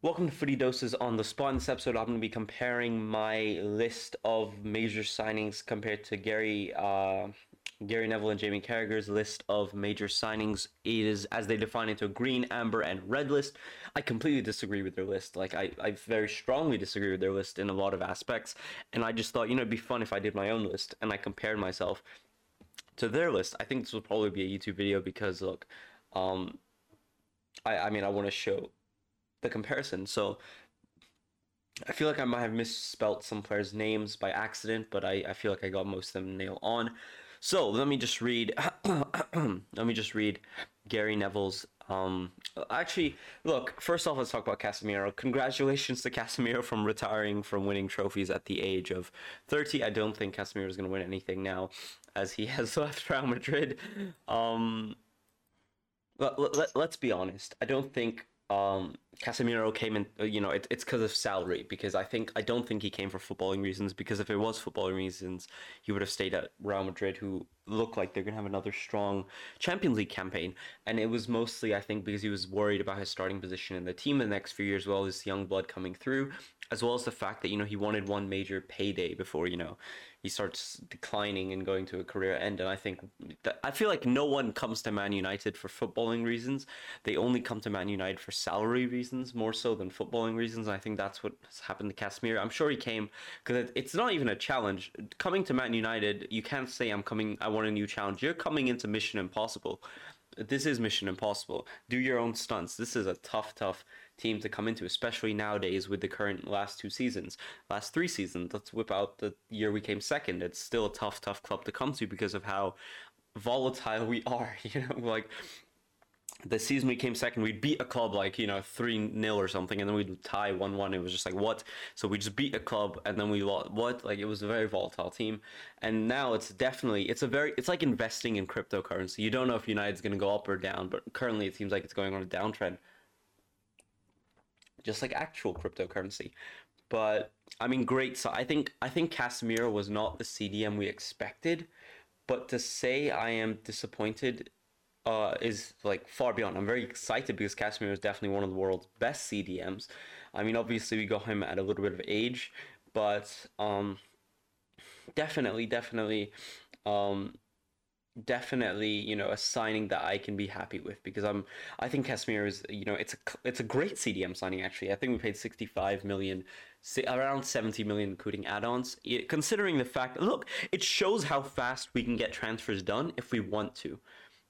Welcome to Footy Doses on the spot. In this episode, I'm going to be comparing my list of major signings compared to Gary uh, Gary Neville and Jamie Carragher's list of major signings. It is as they define into a green, amber, and red list. I completely disagree with their list. Like I, I very strongly disagree with their list in a lot of aspects. And I just thought, you know, it'd be fun if I did my own list and I compared myself to their list. I think this will probably be a YouTube video because look, um, I, I mean, I want to show the comparison. So I feel like I might have misspelt some players' names by accident, but I, I feel like I got most of them nail on. So let me just read. let me just read Gary Neville's. Um, actually, look. First off, let's talk about Casemiro. Congratulations to Casemiro from retiring from winning trophies at the age of 30. I don't think Casemiro is going to win anything now, as he has left Real Madrid. Um, let, let, let's be honest. I don't think um, Casemiro came in, uh, you know, it, it's because of salary. Because I think I don't think he came for footballing reasons. Because if it was footballing reasons, he would have stayed at Real Madrid, who look like they're gonna have another strong Champions League campaign. And it was mostly, I think, because he was worried about his starting position in the team in the next few years, well as young blood coming through, as well as the fact that you know he wanted one major payday before you know he starts declining and going to a career end. And I think that I feel like no one comes to Man United for footballing reasons. They only come to Man United for salary reasons more so than footballing reasons. And I think that's what has happened to Casemiro. I'm sure he came because it's not even a challenge. Coming to Man United, you can't say I'm coming. I want a new challenge. You're coming into Mission Impossible. This is Mission Impossible. Do your own stunts. This is a tough, tough team to come into, especially nowadays with the current last two seasons, last three seasons. Let's whip out the year we came second. It's still a tough, tough club to come to because of how volatile we are. You know, like the season we came second, we'd beat a club like, you know, 3 0 or something, and then we'd tie 1 1. It was just like, what? So we just beat a club, and then we lost. What? Like, it was a very volatile team. And now it's definitely, it's a very, it's like investing in cryptocurrency. You don't know if United's going to go up or down, but currently it seems like it's going on a downtrend just like actual cryptocurrency. But I mean, great. So I think I think Casemiro was not the CDM we expected, but to say I am disappointed uh, is like far beyond. I'm very excited because Casemiro is definitely one of the world's best CDMs. I mean, obviously we got him at a little bit of age, but um, definitely, definitely, um, definitely you know a signing that I can be happy with because I'm I think Casemiro is you know it's a it's a great CDM signing actually. I think we paid 65 million around 70 million including add-ons. It, considering the fact look it shows how fast we can get transfers done if we want to.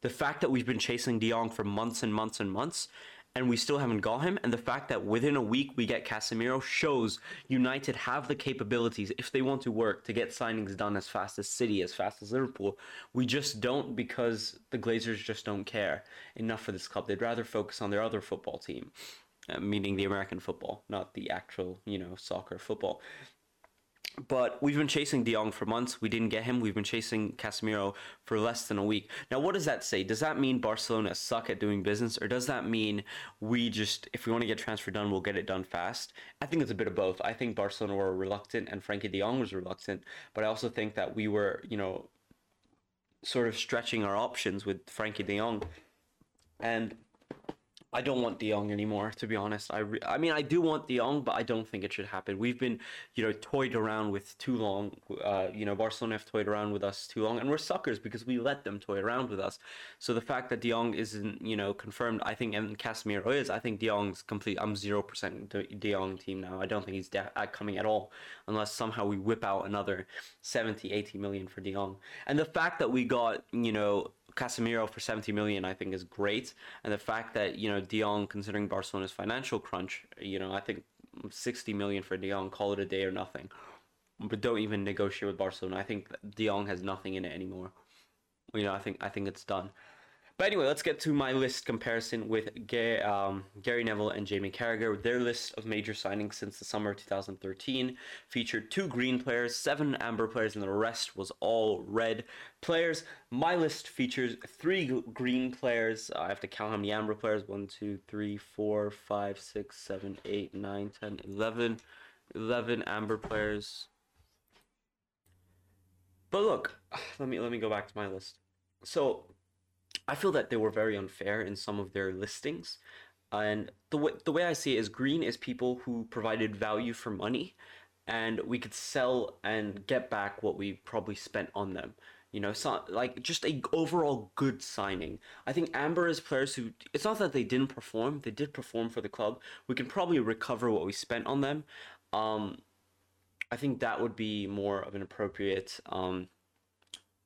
The fact that we've been chasing De Jong for months and months and months and we still haven't got him. And the fact that within a week we get Casemiro shows United have the capabilities, if they want to work, to get signings done as fast as City, as fast as Liverpool. We just don't because the Glazers just don't care enough for this club. They'd rather focus on their other football team. Uh, meaning the American football, not the actual, you know, soccer football. But we've been chasing De Jong for months. We didn't get him. We've been chasing Casemiro for less than a week. Now, what does that say? Does that mean Barcelona suck at doing business, or does that mean we just, if we want to get transfer done, we'll get it done fast? I think it's a bit of both. I think Barcelona were reluctant, and Frenkie De Jong was reluctant. But I also think that we were, you know, sort of stretching our options with Frenkie De Jong, and I don't want De Jong anymore, to be honest. I, re- I mean, I do want De Jong, but I don't think it should happen. We've been, you know, toyed around with too long. Uh, you know, Barcelona have toyed around with us too long, and we're suckers because we let them toy around with us. So the fact that De Jong isn't, you know, confirmed, I think, and Casemiro is, I think De Jong's complete. I'm zero percent De Jong team now. I don't think he's de- coming at all, unless somehow we whip out another 70, 80 million for De Jong. And the fact that we got, you know, Casemiro for 70 million, I think, is great. And the fact that, you know, De Jong, considering Barcelona's financial crunch, you know, I think 60 million for De Jong, call it a day or nothing. But don't even negotiate with Barcelona. I think De Jong has nothing in it anymore. You know, I think I think it's done. But anyway, let's get to my list comparison with Gary, um, Gary Neville and Jamie Carragher. Their list of major signings since the summer of 2013 featured two green players, seven amber players, and the rest was all red players. My list features three green players. I have to count how many amber players. 1, 2, 3, 4, 5, 6, 7, 8, 9, 10, 11. 11 amber players. But look, let me let me go back to my list. So I feel that they were very unfair in some of their listings. And the way the way I see it is green is people who provided value for money, and we could sell and get back what we probably spent on them. You know, so like just a overall good signing. I think Amber is players who it's not that they didn't perform; they did perform for the club. We can probably recover what we spent on them. Um, I think that would be more of an appropriate um,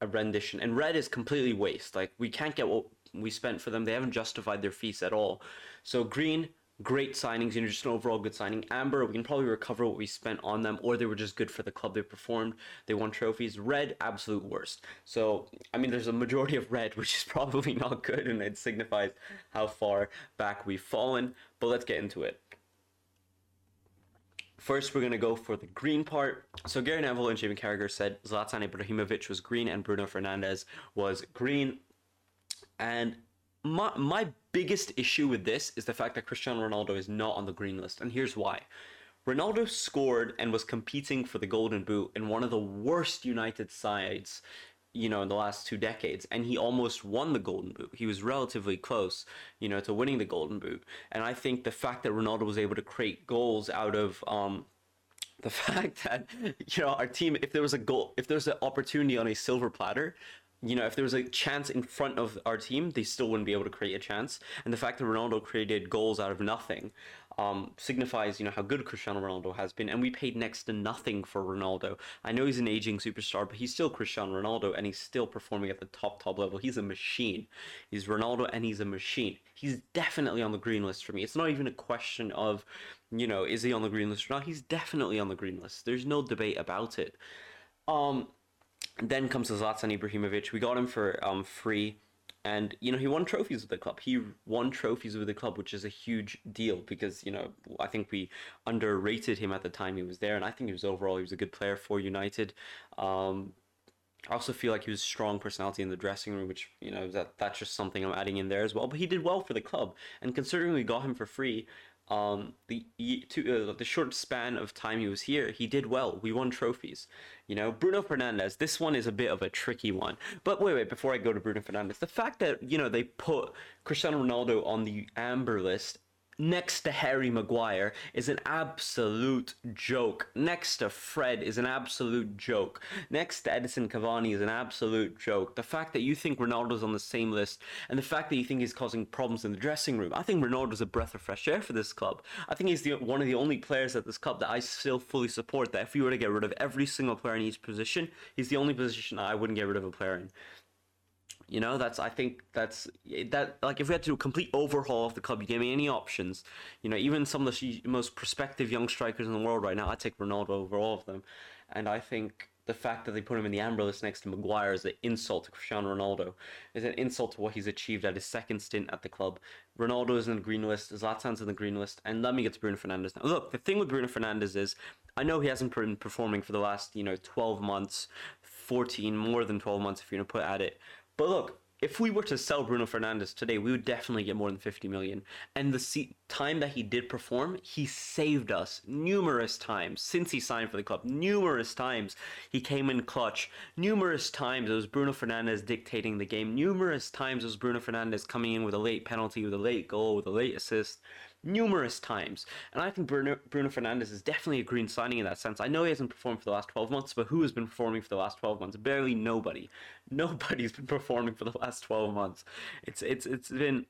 a rendition. And red is completely waste. Like we can't get what we spent for them. They haven't justified their fees at all. So green, great signings, you know, just an overall good signing. Amber, we can probably recover what we spent on them, or they were just good for the club. They performed, they won trophies. Red, absolute worst. So, I mean, there's a majority of red, which is probably not good, and it signifies how far back we've fallen. But let's get into it. First, we're going to go for the green part. So, Gary Neville and Jamie Carragher said Zlatan Ibrahimovic was green and Bruno Fernandes was green. And my, my biggest issue with this is the fact that Cristiano Ronaldo is not on the green list. And here's why. Ronaldo scored and was competing for the Golden Boot in one of the worst United sides, you know, in the last two decades, and he almost won the Golden Boot. He was relatively close, you know, to winning the Golden Boot. And I think the fact that Ronaldo was able to create goals out of um, the fact that you know our team, if there was a goal, if there's an opportunity on a silver platter, you know, if there was a chance in front of our team, they still wouldn't be able to create a chance. And the fact that Ronaldo created goals out of nothing um, signifies, you know, how good Cristiano Ronaldo has been. And we paid next to nothing for Ronaldo. I know he's an aging superstar, but he's still Cristiano Ronaldo, and he's still performing at the top top level. He's a machine. He's Ronaldo, and he's a machine. He's definitely on the green list for me. It's not even a question of, you know, is he on the green list or not? He's definitely on the green list. There's no debate about it. Um, then comes Zlatan Ibrahimovic. We got him for um, free. And, you know, he won trophies with the club. He won trophies with the club, which is a huge deal because, you know, I think we underrated him at the time he was there. And I think he was overall, he was a good player for United. Um, I also feel like he was a strong personality in the dressing room, which, you know, that that's just something I'm adding in there as well. But he did well for the club. And considering we got him for free, um, the to, uh, the short span of time he was here, he did well. We won trophies. You know, Bruno Fernandes. This one is a bit of a tricky one. But wait, wait. Before I go to Bruno Fernandes, the fact that you know they put Cristiano Ronaldo on the amber list next to Harry Maguire is an absolute joke. Next to Fred is an absolute joke. Next to Edinson Cavani is an absolute joke. The fact that you think Ronaldo's on the same list and the fact that you think he's causing problems in the dressing room, I think Ronaldo's a breath of fresh air for this club. I think he's the one of the only players at this club that I still fully support that if we were to get rid of every single player in each position, he's the only position I wouldn't get rid of a player in. You know, that's I think that's that like if we had to do a complete overhaul of the club, you gave me any options. You know, even some of the most prospective young strikers in the world right now, I'd take Ronaldo over all of them. And I think the fact that they put him in the amber list next to Maguire is an insult to Cristiano Ronaldo. Is an insult to what he's achieved at his second stint at the club. Ronaldo is in the green list, Zlatan's in the green list, and let me get to Bruno Fernandes now. Look, the thing with Bruno Fernandes is I know he hasn't been performing for the last, you know, 12 months, 14, more than 12 months if you're going to put at it. But look, if we were to sell Bruno Fernandes today, we would definitely get more than 50 million. And the se- time that he did perform, he saved us numerous times since he signed for the club. Numerous times he came in clutch. Numerous times it was Bruno Fernandes dictating the game. Numerous times it was Bruno Fernandes coming in with a late penalty, with a late goal, with a late assist numerous times. And I think Bruno, Bruno Fernandes is definitely a green signing in that sense. I know he hasn't performed for the last 12 months, but who has been performing for the last 12 months? Barely nobody. Nobody's been performing for the last 12 months. It's it's it's been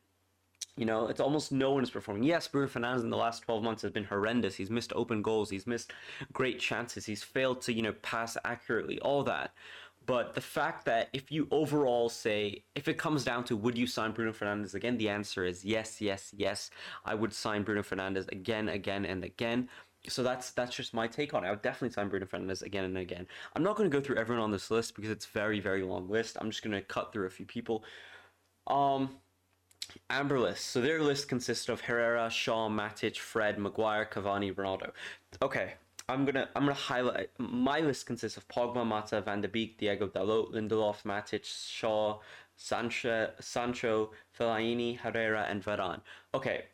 you know, it's almost no one is performing. Yes, Bruno Fernandes in the last 12 months has been horrendous. He's missed open goals. He's missed great chances. He's failed to, you know, pass accurately, all that. But the fact that if you overall say, if it comes down to would you sign Bruno Fernandes again, the answer is yes, yes, yes. I would sign Bruno Fernandes again, again, and again. So that's that's just my take on it. I would definitely sign Bruno Fernandes again and again. I'm not going to go through everyone on this list because it's very very long list. I'm just going to cut through a few people. Um, Amber list. So their list consists of Herrera, Shaw, Matic, Fred, Maguire, Cavani, Ronaldo. Okay, I'm gonna I'm gonna highlight my list consists of Pogba, Mata, Van de Beek, Diego Dalot, Lindelof, Matic, Shaw, Sancho, Sancho, Fellaini, Herrera, and Varane. Okay,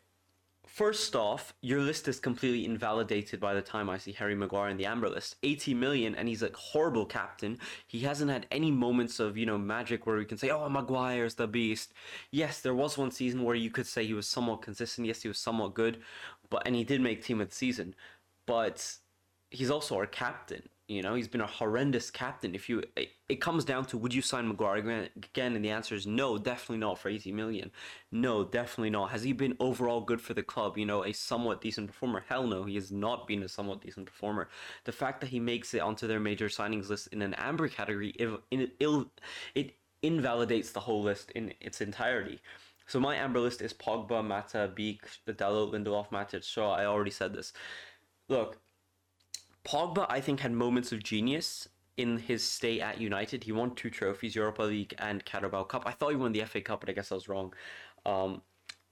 First off, your list is completely invalidated by the time I see Harry Maguire in the Amber list. 80 million, and he's a horrible captain. He hasn't had any moments of, you know, magic where we can say, oh, Maguire's the beast. Yes, there was one season where you could say he was somewhat consistent. Yes, he was somewhat good, but and he did make team of the season. But he's also our captain. You know, he's been a horrendous captain. If you, it, it comes down to would you sign Maguire again? And the answer is no, definitely not for 80 million. No, definitely not. Has he been overall good for the club? You know, a somewhat decent performer? Hell no, he has not been a somewhat decent performer. The fact that he makes it onto their major signings list in an amber category, it, it, it invalidates the whole list in its entirety. So my amber list is Pogba, Mata, Beek, Dalot, Lindelof, Matic, Shaw. I already said this. Look, Pogba, I think, had moments of genius in his stay at United. He won two trophies, Europa League and Carabao Cup. I thought he won the FA Cup, but I guess I was wrong. Um,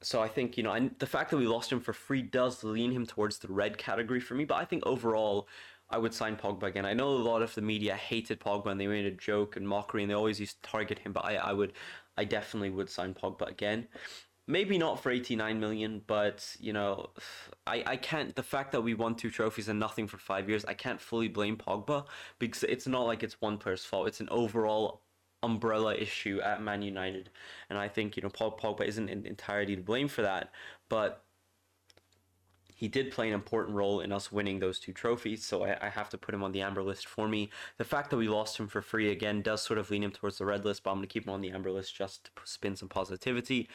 so I think you know, and the fact that we lost him for free does lean him towards the red category for me. But I think overall, I would sign Pogba again. I know a lot of the media hated Pogba and they made a joke and mockery and they always used to target him, but I, I would, I definitely would sign Pogba again maybe not for 89 million but you know I, I can't the fact that we won two trophies and nothing for five years i can't fully blame pogba because it's not like it's one player's fault. It's an overall umbrella issue at man united. And i think you know paul pogba isn't in entirety to blame for that. But he did play an important role in us winning those two trophies, so I, I, have to put him on the amber list for me. The fact that we lost him for free again does sort of lean him towards the red list, but I'm going to keep him on the amber list just to spin some positivity.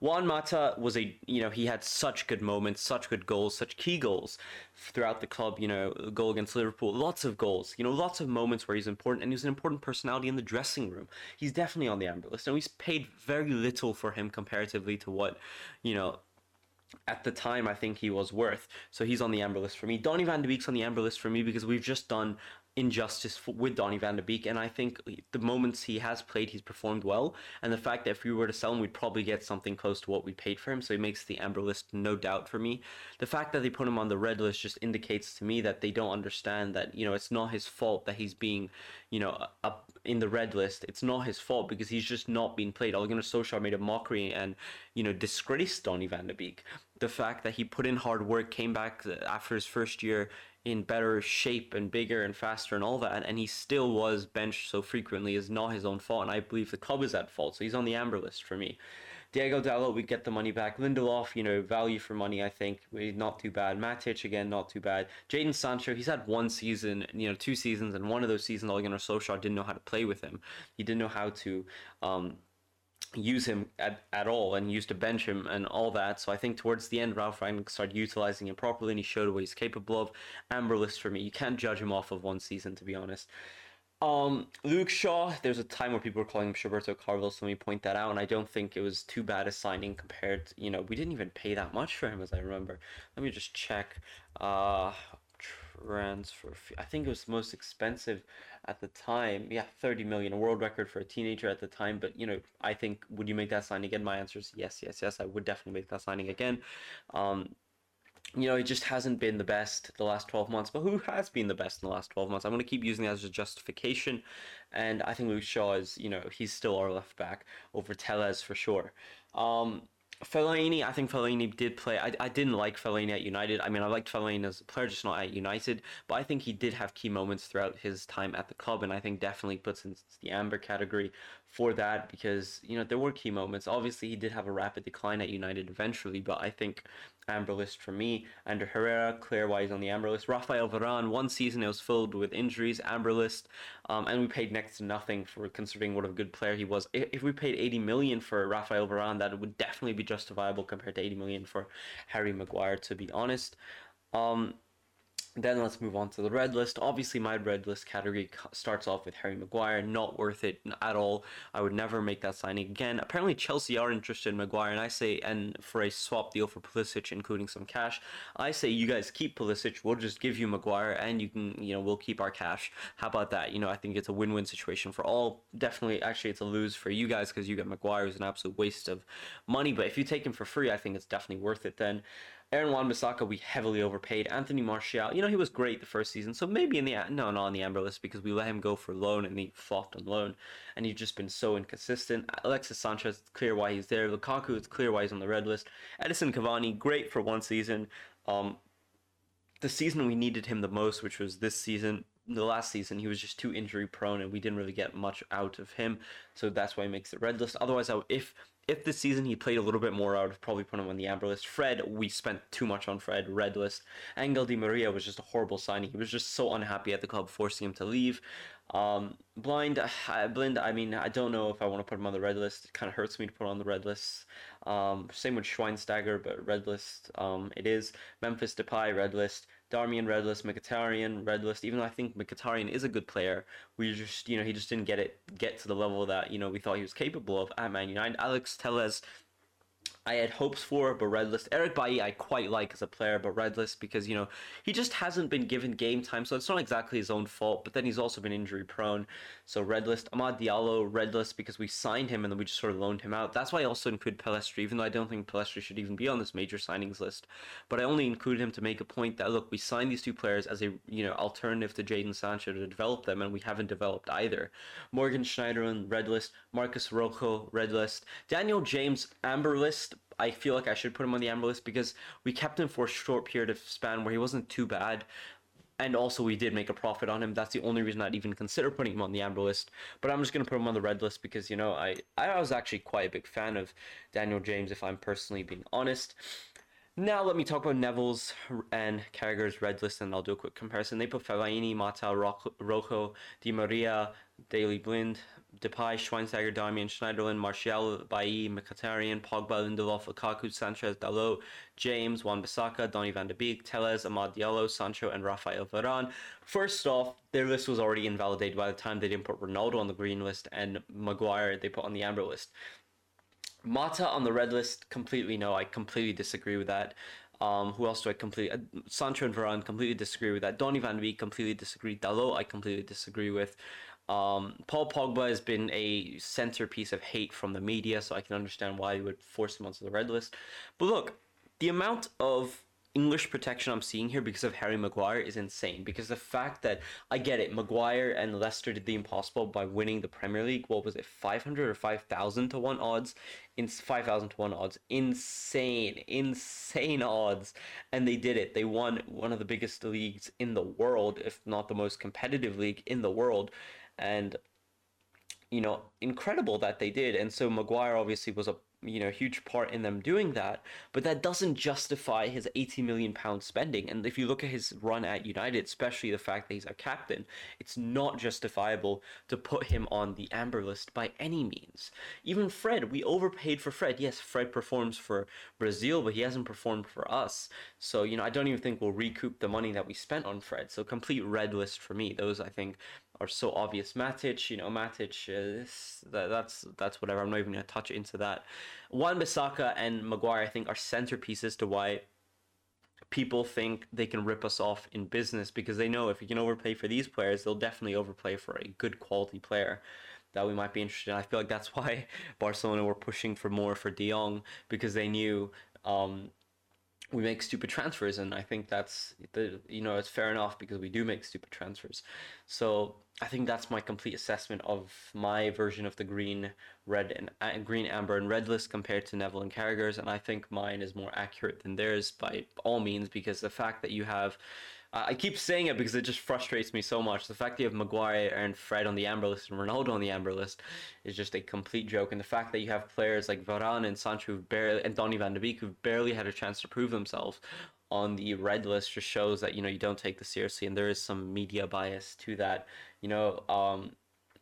Juan Mata was a, you know, he had such good moments, such good goals, such key goals throughout the club, you know, goal against Liverpool, lots of goals, you know, lots of moments where he's important, and he's an important personality in the dressing room. He's definitely on the amber list, and we've paid very little for him comparatively to what, you know, at the time I think he was worth. So he's on the amber list for me. Donny van de Beek's on the amber list for me because we've just done injustice for, with Donny van de Beek, and I think the moments he has played, he's performed well. And the fact that if we were to sell him, we'd probably get something close to what we paid for him, so he makes the amber list no doubt for me. The fact that they put him on the red list just indicates to me that they don't understand that you know it's not his fault that he's being, you know, up in the red list. It's not his fault because he's just not being played. Gunnar Solskjaer made a mockery and you know disgraced Donny van de Beek. The fact that he put in hard work, came back after his first year in better shape and bigger and faster and all that, and he still was benched so frequently is not his own fault, and I believe the club is at fault. So he's on the amber list for me. Diego Dalot, we get the money back. Lindelof, you know, value for money, I think, not too bad. Matic, again, not too bad. Jaden Sancho, he's had one season, you know, two seasons, and one of those seasons, Ole Gunnar Solskjaer didn't know how to play with him. He didn't know how to um, use him at, at all and used to bench him and all that. So I think towards the end, Ralf Rangnick started utilizing him properly and he showed what he's capable of. Amber list for me. You can't judge him off of one season, to be honest. Um, Luke Shaw, there's a time where people were calling him Roberto Carlos, so let me point that out, and I don't think it was too bad a signing compared, to, you know, we didn't even pay that much for him, as I remember. Let me just check. Uh, transfer fee. I think it was the most expensive at the time. Yeah, 30 million, a world record for a teenager at the time. But, you know, I think, would you make that signing again? My answer is yes, yes, yes. I would definitely make that signing again. Um, you know, it just hasn't been the best the last 12 months. But who has been the best in the last 12 months? I'm going to keep using that as a justification. And I think Luke Shaw is, you know, he's still our left back over Telles for sure. Um, Fellaini, I think Fellaini did play. I, I didn't like Fellaini at United. I mean, I liked Fellaini as a player, just not at United. But I think he did have key moments throughout his time at the club, and I think definitely puts in the amber category for that because you know there were key moments. Obviously, he did have a rapid decline at United eventually, but I think amber list for me. Ander Herrera, clear wise on the amber list. Raphael Varane, one season it was filled with injuries, amber list, um, and we paid next to nothing for considering what a good player he was. If we paid 80 million for Raphael Varane, that would definitely be justifiable compared to 80 million for Harry Maguire, to be honest. Um, then let's move on to the red list. Obviously, my red list category starts off with Harry Maguire. Not worth it at all. I would never make that signing again. Apparently, Chelsea are interested in Maguire, and I say, and for a swap deal for Pulisic, including some cash, I say you guys keep Pulisic. We'll just give you Maguire, and you can, you know, we'll keep our cash. How about that? You know, I think it's a win-win situation for all. Definitely, actually, it's a lose for you guys because you get Maguire is an absolute waste of money. But if you take him for free, I think it's definitely worth it. Then. Aaron Wan-Bissaka, we heavily overpaid. Anthony Martial, you know, he was great the first season, so maybe in the no, not on the amber list because we let him go for loan and he flopped on loan, and he's just been so inconsistent. Alexis Sanchez, it's clear why he's there. Lukaku, it's clear why he's on the red list. Edinson Cavani, great for one season. Um, the season we needed him the most, which was this season, the last season, he was just too injury prone, and we didn't really get much out of him. So that's why he makes the red list. Otherwise, I, if if this season he played a little bit more, I would probably put him on the amber list. Fred, we spent too much on Fred, red list. Angel Di Maria was just a horrible signing. He was just so unhappy at the club, forcing him to leave. Um, blind, blind. I mean, I don't know if I want to put him on the red list. It kind of hurts me to put on the red list. Um, same with Schweinsteiger, but red list. Um, it is Memphis Depay red list. Darmian red list, Mkhitaryan red list. Even though I think Mkhitaryan is a good player, we just you know he just didn't get it get to the level that you know we thought he was capable of at Man United. Alex Telles I had hopes for, but red list. Eric Bailly I quite like as a player, but red list because you know he just hasn't been given game time, so it's not exactly his own fault. But then he's also been injury prone, so red list. Amad Diallo red list because we signed him and then we just sort of loaned him out. That's why I also include Pellistri, even though I don't think Pellistri should even be on this major signings list. But I only included him to make a point that look, we signed these two players as a you know alternative to Jaden Sancho to develop them, and we haven't developed either. Morgan Schneiderlin red list, Marcos Rojo red list, Daniel James amber list I feel like I should put him on the amber list because we kept him for a short period of span where he wasn't too bad. And also, we did make a profit on him. That's the only reason I'd even consider putting him on the amber list. But I'm just to put him on the red list because, you know, I, I was actually quite a big fan of Daniel James, if I'm personally being honest. Now let me talk about Neville's and Carragher's red list, and I'll do a quick comparison. They put Fellaini, Mata, Rojo, Di Maria, Daley Blind, Depay, Schweinsteiger, Darmian, Schneiderlin, Martial, Bailly, Mkhitaryan, Pogba, Lindelof, Lukaku, Sanchez, Dalot, James, Wan-Bissaka, Donny van de Beek, Telles, Amad Diallo, Sancho, and Raphael Varane. First off, their list was already invalidated by the time they didn't put Ronaldo on the green list and Maguire they put on the amber list. Mata on the red list, completely no. I completely disagree with that. Um, who else do I completely? Uh, Sancho and Varane completely disagree with that. Donny van de Beek completely disagree. Dalot I completely disagree with. Um, Paul Pogba has been a centerpiece of hate from the media, so I can understand why you would force him onto the red list. But look, the amount of English protection I'm seeing here because of Harry Maguire is insane. Because the fact that I get it, Maguire and Leicester did the impossible by winning the Premier League. What was it, 500 or 5,000 to 1 odds? In 5,000 to 1 odds. Insane, insane odds. And they did it. They won one of the biggest leagues in the world, if not the most competitive league in the world and you know incredible that they did. And so maguire obviously was a you know huge part in them doing that but that doesn't justify his 80 million pound spending. And if you look at his run at united especially the fact that he's a captain it's not justifiable to put him on the amber list by any means. Even fred we overpaid for fred. Yes fred performs for brazil but he hasn't performed for us. So you know i don't even think we'll recoup the money that we spent on fred. So complete red list for me. Those i think are so obvious. Matic, you know, Matic, uh, that, that's that's whatever. I'm not even gonna touch into that. Wan-Bissaka and Maguire, I think, are centerpieces to why people think they can rip us off in business because they know if we can overpay for these players, they'll definitely overpay for a good quality player that we might be interested in. I feel like that's why Barcelona were pushing for more for De Jong because they knew um, we make stupid transfers and i think that's the you know it's fair enough because we do make stupid transfers. So i think that's my complete assessment of my version of the green red and uh, green amber and red list compared to neville and carragher's and i think mine is more accurate than theirs by all means because the fact that you have I keep saying it because it just frustrates me so much. The fact that you have Maguire and Fred on the amber list and Ronaldo on the amber list is just a complete joke. And the fact that you have players like Varane and Sancho barely, and Donny van de Beek who've barely had a chance to prove themselves on the red list just shows that you know you don't take this seriously, and there is some media bias to that. You know, um,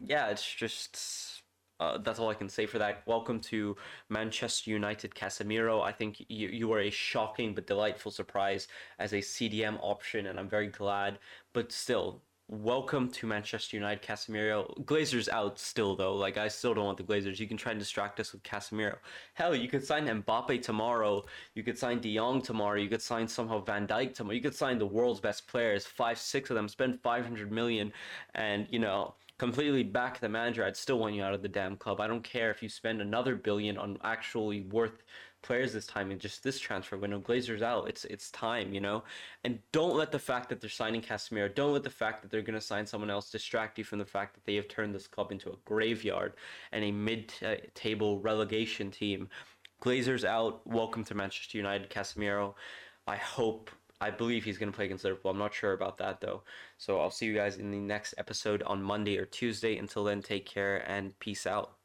yeah, it's just uh, that's all I can say for that. Welcome to Manchester United Casemiro. I think you, you are a shocking but delightful surprise as a CDM option, and I'm very glad. But still, welcome to Manchester United Casemiro. Glazers out still, though. Like, I still don't want the Glazers. You can try and distract us with Casemiro. Hell, you could sign Mbappe tomorrow. You could sign De Jong tomorrow. You could sign somehow Van Dijk tomorrow. You could sign the world's best players, five, six of them, spend 500 million, and, you know completely back the manager, I'd still want you out of the damn club. I don't care if you spend another billion on actually worth players this time and just this transfer window. Glazer's out. It's it's time, you know. And don't let the fact that they're signing Casemiro, don't let the fact that they're going to sign someone else distract you from the fact that they have turned this club into a graveyard and a mid-table relegation team. Glazer's out. Welcome to Manchester United, Casemiro. I hope I believe he's going to play against Liverpool. I'm not sure about that though. So I'll see you guys in the next episode on Monday or Tuesday. Until then, take care and peace out.